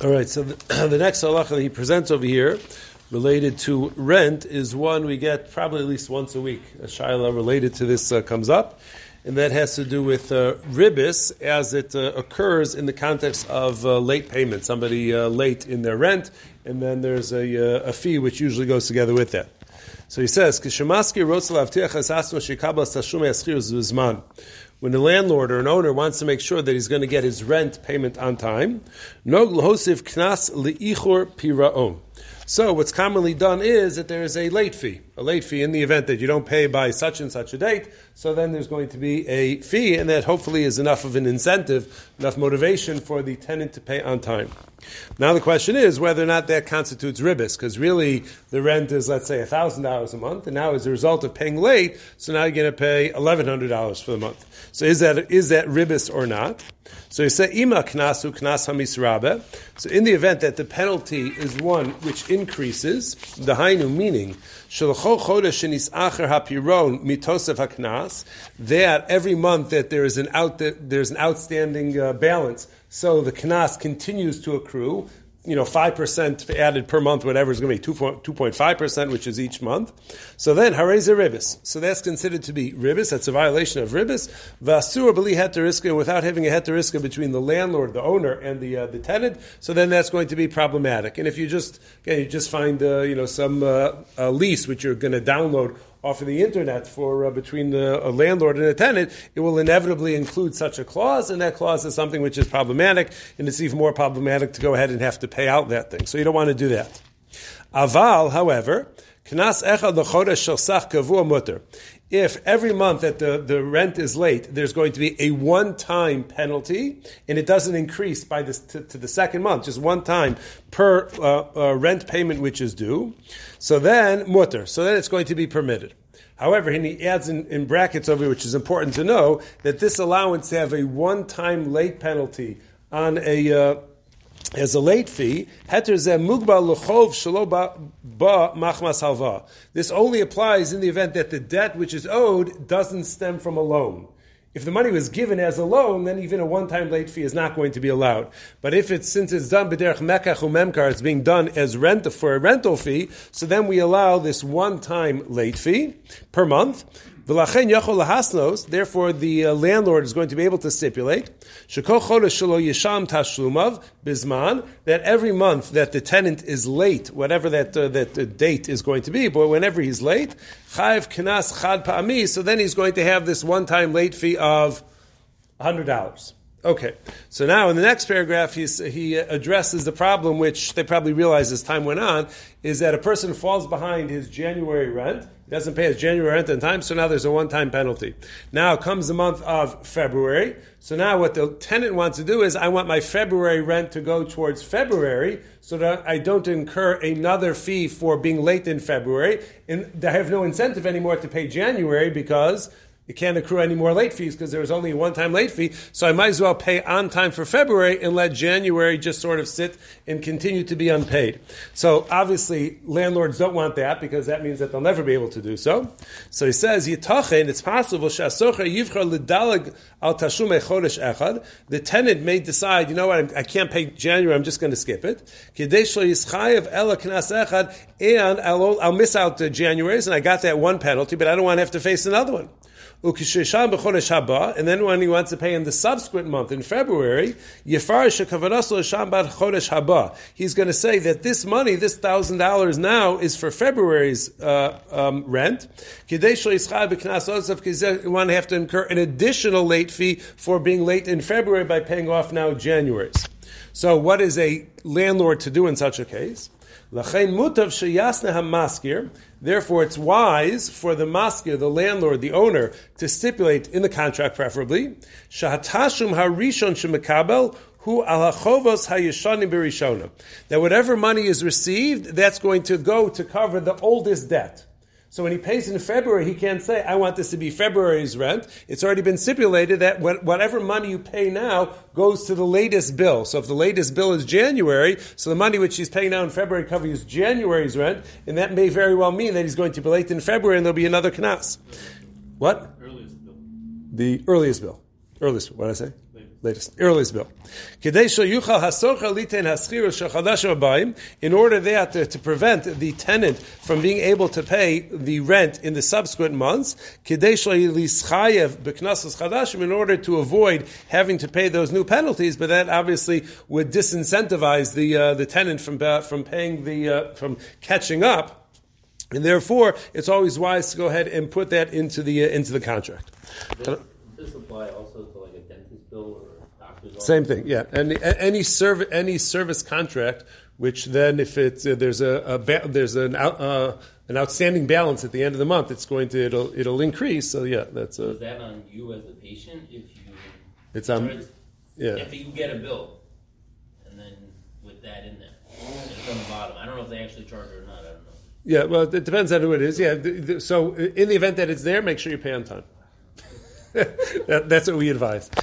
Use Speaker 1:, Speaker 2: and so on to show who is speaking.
Speaker 1: All right, so the, the next halacha that he presents over here, related to rent, is one we get probably at least once a week. A shaila related to this uh, comes up, and that has to do with uh, ribis as it uh, occurs in the context of uh, late payment. Somebody uh, late in their rent, and then there's a, uh, a fee which usually goes together with that. So he says, when the landlord or an owner wants to make sure that he's going to get his rent payment on time. So what's commonly done is that there is a late fee, a late fee in the event that you don't pay by such and such a date. So then there's going to be a fee, and that hopefully is enough of an incentive, enough motivation for the tenant to pay on time. Now the question is whether or not that constitutes ribis, because really the rent is, let's say, thousand dollars a month, and now as a result of paying late, so now you're going to pay eleven hundred dollars for the month. So is that is that ribis or not? So you say ima knasu knas hamisrabe. So in the event that the penalty is one which increases, the hainu meaning chodesh mitosef haknas, that every month that there is an out there's an outstanding uh, balance, so the knas continues to accrue you know, 5% added per month, whatever is going to be 2.5%, which is each month. So then, hareza ribis. So that's considered to be ribis. That's a violation of ribis. Vasur beli heteriska, without having a heteriska between the landlord, the owner, and the, uh, the tenant. So then that's going to be problematic. And if you just, again, you just find, uh, you know, some uh, lease which you're going to download off of the internet for uh, between the, a landlord and a tenant, it will inevitably include such a clause, and that clause is something which is problematic, and it's even more problematic to go ahead and have to pay out that thing. So you don't want to do that. Aval, however, knas echad l'chodesh shel sach kavua mutter. If every month that the, the rent is late, there's going to be a one-time penalty, and it doesn't increase by this to, to the second month, just one time per uh, uh, rent payment which is due. So then mutter. So then it's going to be permitted. However, he adds in, in brackets over, here, which is important to know, that this allowance to have a one-time late penalty on a uh, as a late fee, heter ba. This only applies in the event that the debt which is owed doesn't stem from a loan. If the money was given as a loan, then even a one-time late fee is not going to be allowed. But if it's since it's done b'derech mekach umemkar, it's being done as rent for a rental fee, so then we allow this one-time late fee per month. Therefore, the uh, landlord is going to be able to stipulate that every month that the tenant is late, whatever that uh, that the date is going to be, but whenever he's late. So then he's going to have this one-time late fee of hundred dollars. Okay, so now in the next paragraph, he's, he addresses the problem, which they probably realize as time went on, is that a person falls behind his January rent. He doesn't pay his January rent in time, so now there's a one-time penalty. Now comes the month of February. So now what the tenant wants to do is, I want my February rent to go towards February, so that I don't incur another fee for being late in February, and I have no incentive anymore to pay January because you can't accrue any more late fees because there was only a one-time late fee. So I might as well pay on time for February and let January just sort of sit and continue to be unpaid. So obviously, landlords don't want that because that means that they'll never be able to do so. So he says, "Yitachen." It's possible. The tenant may decide, you know what, I can't pay January. I'm just going to skip it. And I'll, I'll miss out the January's, and I got that one penalty, but I don't want to have to face another one and then when he wants to pay in the subsequent month in February, he's going to say that this money, this thousand dollars now, is for February's uh, um, rent. Want to have to incur an additional late fee for being late in February by paying off now January's. So, what is a landlord to do in such a case? Therefore, it's wise for the maskir, the landlord, the owner, to stipulate in the contract, preferably, shahatashum harishon shemekabel hu alachovos hayishani berishona. That whatever money is received, that's going to go to cover the oldest debt. So when he pays in February, he can't say, I want this to be February's rent. It's already been stipulated that whatever money you pay now goes to the latest bill. So if the latest bill is January, so the money which he's paying now in February covers January's rent, and that may very well mean that he's going to be late in February and there'll be another knas. What?
Speaker 2: Earliest bill.
Speaker 1: The earliest bill. Earliest, what did I say?
Speaker 2: Latest.
Speaker 1: earliest bill. In order that to, to prevent the tenant from being able to pay the rent in the subsequent months, in order to avoid having to pay those new penalties, but that obviously would disincentivize the uh, the tenant from uh, from paying the uh, from catching up. And therefore, it's always wise to go ahead and put that into the uh, into the contract.
Speaker 2: This apply also to like a dentist bill or a doctor's office?
Speaker 1: Same thing, yeah. Any any service any service contract, which then if it's uh, there's a, a ba- there's an out, uh, an outstanding balance at the end of the month, it's going to it'll it'll increase. So yeah, that's
Speaker 2: So
Speaker 1: a
Speaker 2: is that on you as a patient if you?
Speaker 1: It's on- yeah.
Speaker 2: If you get a bill, and then with that in there, it's on the bottom. I don't know if they actually charge it or not. I don't know.
Speaker 1: yeah. Well, it depends on who it is. Yeah. So in the event that it's there, make sure you pay on time. that, that's what we advise.